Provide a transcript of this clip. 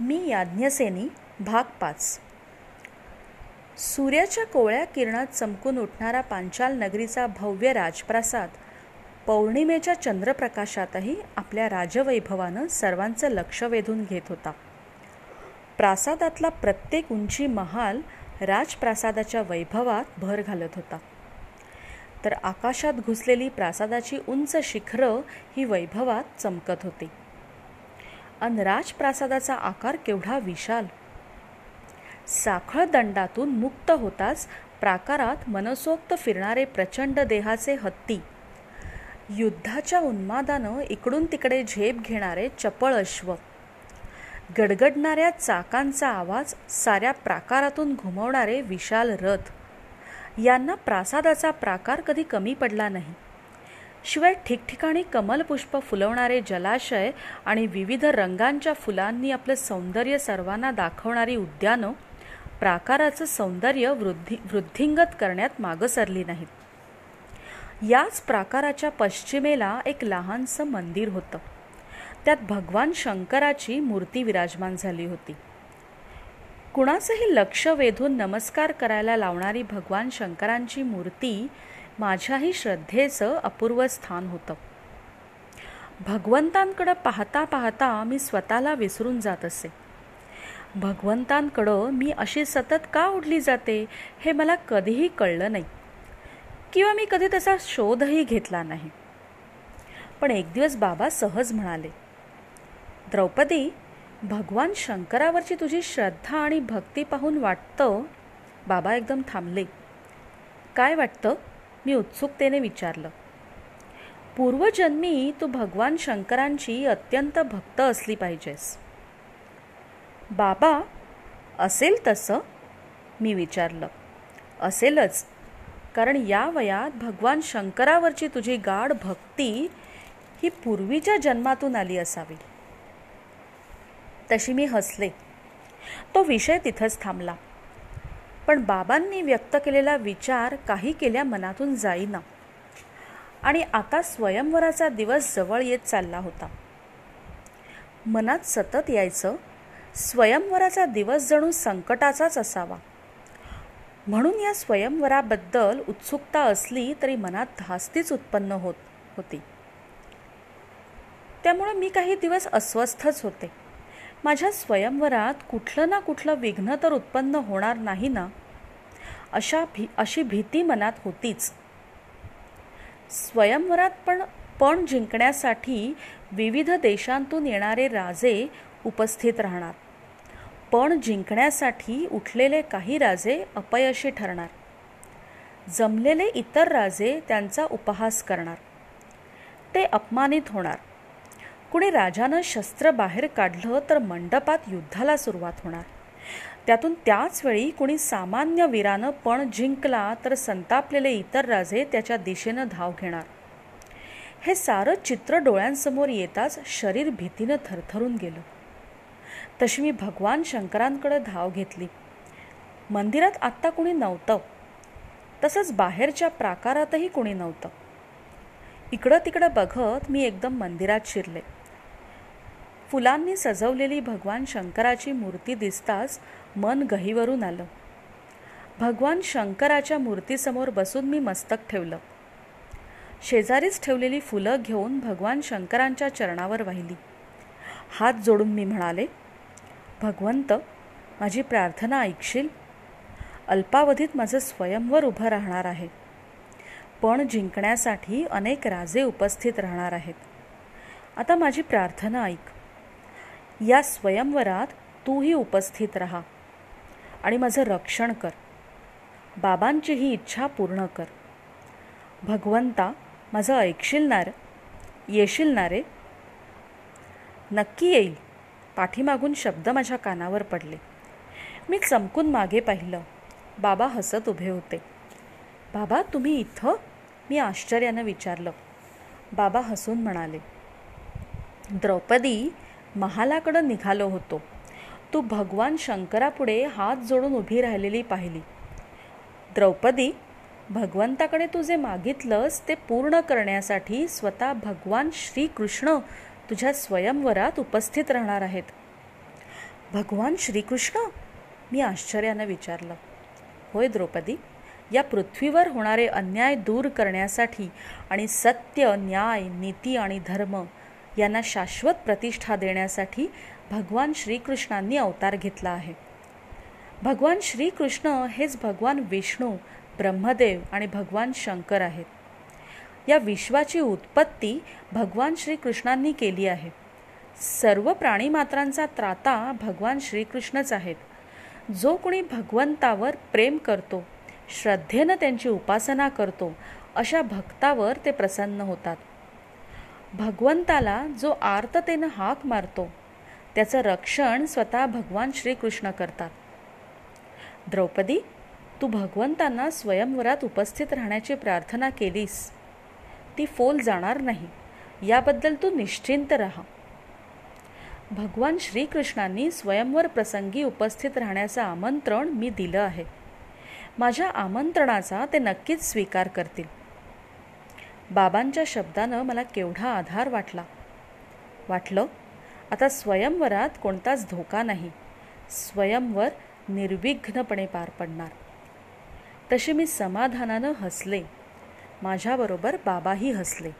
मी याज्ञसेनी भाग पाच. सूर्याच्या कोवळ्या किरणात चमकून उठणारा पांचाल नगरीचा भव्य राजप्रासाद पौर्णिमेच्या चंद्रप्रकाशातही आपल्या राजवैभवानं सर्वांचं लक्ष वेधून घेत होता. प्रासादातला प्रत्येक उंची महाल राजप्रासादाच्या वैभवात भर घालत होता. तर आकाशात घुसलेली प्रासादाची उंच शिखरं ही वैभवात चमकत होती. अन राजप्रासादाचा आकार केवढा विशाल. साखळ दंडातून मुक्त होताच प्राकारात मनसोक्त फिरणारे प्रचंड देहाचे हत्ती. युद्धाच्या उन्मादानं इकडून तिकडे झेप घेणारे चपळ अश्व. गडगडणाऱ्या चाकांचा आवाज साऱ्या प्राकारातून घुमवणारे विशाल रथ. यांना प्रासादाचा प्राकार कधी कमी पडला नाही. शिवाय ठिकठिकाणी कमलपुष्प फुलवणारे जलाशय आणि विविध रंगांच्या फुलांनी आपलं सौंदर्य सर्वांना दाखवणारी उद्यानं प्राकाराचं सौंदर्य वृद्धी वृद्धिंगत करण्यात मागसरली नाहीत. याच प्राकाराच्या पश्चिमेला एक लहानसं मंदिर होतं. त्यात भगवान शंकराची मूर्ती विराजमान झाली होती. कुणाचंही लक्ष वेधून नमस्कार करायला लावणारी भगवान शंकरांची मूर्ती माझ्याही श्रद्धेचं अपूर्व स्थान होतं. भगवंतांकडं पाहता पाहता मी स्वतःला विसरून जात असे. भगवंतांकडं मी अशी सतत का उडली जाते हे मला कधीही कळलं नाही. किंवा मी कधी तसा शोधही घेतला नाही. पण एक दिवस बाबा सहज म्हणाले द्रौपदी भगवान शंकरावरची तुझी श्रद्धा आणि भक्ती पाहून वाटतं? बाबा एकदम थांबले. काय वाटतं? मी उत्सुकतेने विचारलं. पूर्वजन्मी तू भगवान शंकरांची अत्यंत भक्त असली पाहिजेस. बाबा असेल तसं? मी विचारलं. असेलच कारण या वयात भगवान शंकरावरची तुझी गाढ भक्ती ही पूर्वीच्या जन्मातून आली असावी. तशी मी हसले. तो विषय तिथंच थांबला. पण बाबांनी व्यक्त केलेला विचार काही केल्या मनातून जाईना. आणि आता स्वयंवराचा दिवस जवळ येत चालला होता. मनात सतत यायचं स्वयंवराचा दिवस जणू संकटाचाच असावा. म्हणून या स्वयंवराबद्दल उत्सुकता असली तरी मनात धास्तीच उत्पन्न होत होती. त्यामुळे मी काही दिवस अस्वस्थच होते. माझ्या स्वयंवरात कुठलं ना कुठलं विघ्न तर उत्पन्न होणार नाही ना? अशा भी अशी भीती मनात होतीच. स्वयंवरात पण पण जिंकण्यासाठी विविध देशांतून येणारे राजे उपस्थित राहणार. पण जिंकण्यासाठी उठलेले काही राजे अपयशी ठरणार. जमलेले इतर राजे त्यांचा उपहास करणार. ते अपमानित होणार. कुणी राजानं शस्त्र बाहेर काढलं तर मंडपात युद्धाला सुरुवात होणार. त्यातून त्याच वेळी कुणी सामान्य वीरानं पण जिंकला तर संतापलेले इतर राजे त्याच्या दिशेनं धाव घेणार. हे सारं चित्र डोळ्यांसमोर येताच शरीर भीतीनं थरथरून गेलं. तशी मी भगवान शंकरांकडे धाव घेतली. मंदिरात आत्ता कुणी नव्हतं. तसंच बाहेरच्या प्राकारातही कुणी नव्हतं. इकडं तिकडं बघत मी एकदम मंदिरात शिरले. फुलांनी सजवलेली भगवान शंकराची मूर्ती दिसताच मन गहीवरून आलं. भगवान शंकराच्या मूर्तीसमोर बसून मी मस्तक ठेवलं. शेजारीच ठेवलेली फुलं घेऊन भगवान शंकरांच्या चरणावर वाहिली. हात जोडून मी म्हणाले भगवंत माझी प्रार्थना ऐकशील? अल्पावधीत माझं स्वयंवर उभं राहणार आहे. पण जिंकण्यासाठी अनेक राजे उपस्थित राहणार आहेत. आता माझी प्रार्थना ऐक. या स्वयंवरात तूही उपस्थित राहा आणि माझं रक्षण कर. बाबांची ही इच्छा पूर्ण कर. भगवंता माझं ऐकशील ना येशील ना रे? नक्की येईल पाठीमागून शब्द माझ्या कानावर पडले. मी चमकून मागे पाहिलं. बाबा हसत उभे होते. बाबा तुम्ही इथं? मी आश्चर्यानं विचारलं. बाबा हसून म्हणाले द्रौपदी महालाकडं निघालो होतो. तू भगवान शंकरापुढे हात जोडून उभी राहिलेली पाहिली. द्रौपदी भगवंताकडे तू जे मागितलंस ते पूर्ण करण्यासाठी स्वतः भगवान श्रीकृष्ण तुझ्या स्वयंवरात उपस्थित राहणार आहेत. भगवान श्रीकृष्ण? मी आश्चर्यानं विचारलं. होय द्रौपदी या पृथ्वीवर होणारे अन्याय दूर करण्यासाठी आणि सत्य न्याय नीती आणि धर्म यांना शाश्वत प्रतिष्ठा देण्यासाठी भगवान श्रीकृष्णांनी अवतार घेतला आहे. भगवान श्रीकृष्ण हेच भगवान विष्णू ब्रह्मदेव आणि भगवान शंकर आहेत. या विश्वाची उत्पत्ती भगवान श्रीकृष्णांनी केली आहे. सर्व प्राणीमात्रांचा त्राता भगवान श्रीकृष्णच आहेत. जो कोणी भगवंतावर प्रेम करतो श्रद्धेनं त्यांची उपासना करतो अशा भक्तावर ते प्रसन्न होतात. भगवंताला जो आर्ततेनं हाक मारतो त्याचं रक्षण स्वतः भगवान श्रीकृष्ण करतात. द्रौपदी तू भगवंतांना स्वयंवरात उपस्थित राहण्याची प्रार्थना केलीस. ती फोल जाणार नाही. याबद्दल तू निश्चिंत राहा. भगवान श्रीकृष्णांनी स्वयंवर प्रसंगी उपस्थित राहण्याचं आमंत्रण मी दिलं आहे. माझ्या आमंत्रणाचा ते नक्कीच स्वीकार करतील. बाबांच्या शब्दानं मला केवढा आधार वाटला. वाटलं आता स्वयंवरात कोणताच धोका नाही. स्वयंवर निर्विघ्नपणे पार पडणार. तशी मी समाधानानं हसले. माझ्याबरोबर बाबाही हसले.